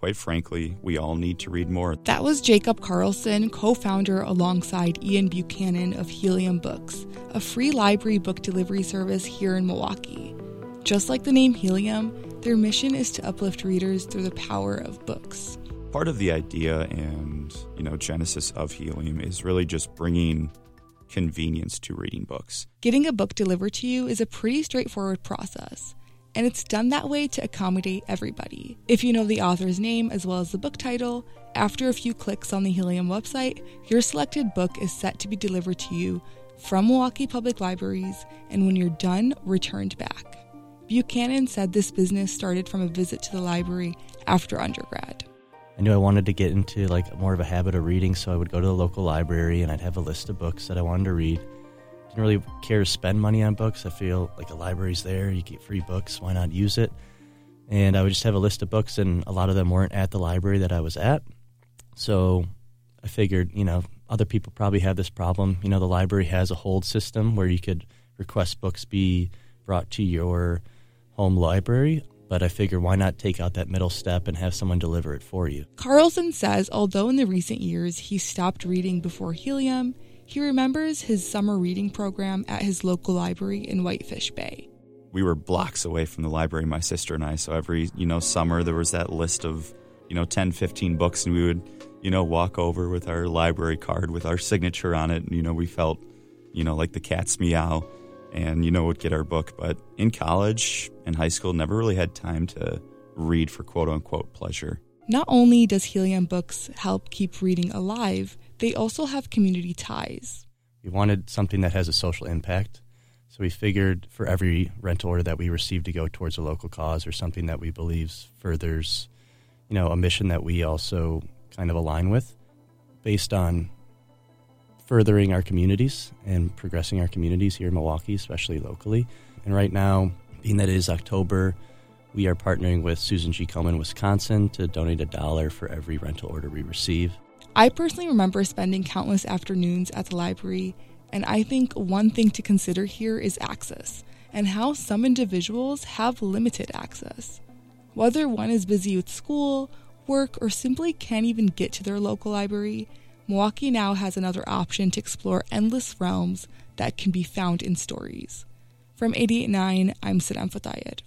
Quite frankly, we all need to read more. That was Jacob Carlson, co founder alongside Ian Buchanan of Helium Books, a free library book delivery service here in Milwaukee. Just like the name Helium, their mission is to uplift readers through the power of books. Part of the idea and, you know, genesis of Helium is really just bringing convenience to reading books. Getting a book delivered to you is a pretty straightforward process and it's done that way to accommodate everybody. If you know the author's name as well as the book title, after a few clicks on the Helium website, your selected book is set to be delivered to you from Milwaukee Public Libraries, and when you're done, returned back. Buchanan said this business started from a visit to the library after undergrad. I knew I wanted to get into like more of a habit of reading, so I would go to the local library and I'd have a list of books that I wanted to read didn't really care to spend money on books. I feel like a library's there, you get free books, why not use it? And I would just have a list of books, and a lot of them weren't at the library that I was at. So I figured, you know, other people probably have this problem. You know, the library has a hold system where you could request books be brought to your home library. But I figured, why not take out that middle step and have someone deliver it for you? Carlson says, although in the recent years he stopped reading before helium, he remembers his summer reading program at his local library in Whitefish Bay. We were blocks away from the library, my sister and I, so every, you know, summer there was that list of, you know, 10, 15 books and we would, you know, walk over with our library card with our signature on it and you know, we felt, you know, like the cat's meow and you know, would get our book, but in college and high school never really had time to read for quote unquote pleasure. Not only does Helium Books help keep reading alive, they also have community ties. We wanted something that has a social impact. So we figured for every rental order that we receive to go towards a local cause or something that we believe furthers, you know, a mission that we also kind of align with based on furthering our communities and progressing our communities here in Milwaukee, especially locally. And right now, being that it is October, we are partnering with Susan G. Komen, Wisconsin to donate a dollar for every rental order we receive. I personally remember spending countless afternoons at the library, and I think one thing to consider here is access and how some individuals have limited access. Whether one is busy with school, work, or simply can't even get to their local library, Milwaukee now has another option to explore endless realms that can be found in stories. From 889, I'm Sadam Fatayed.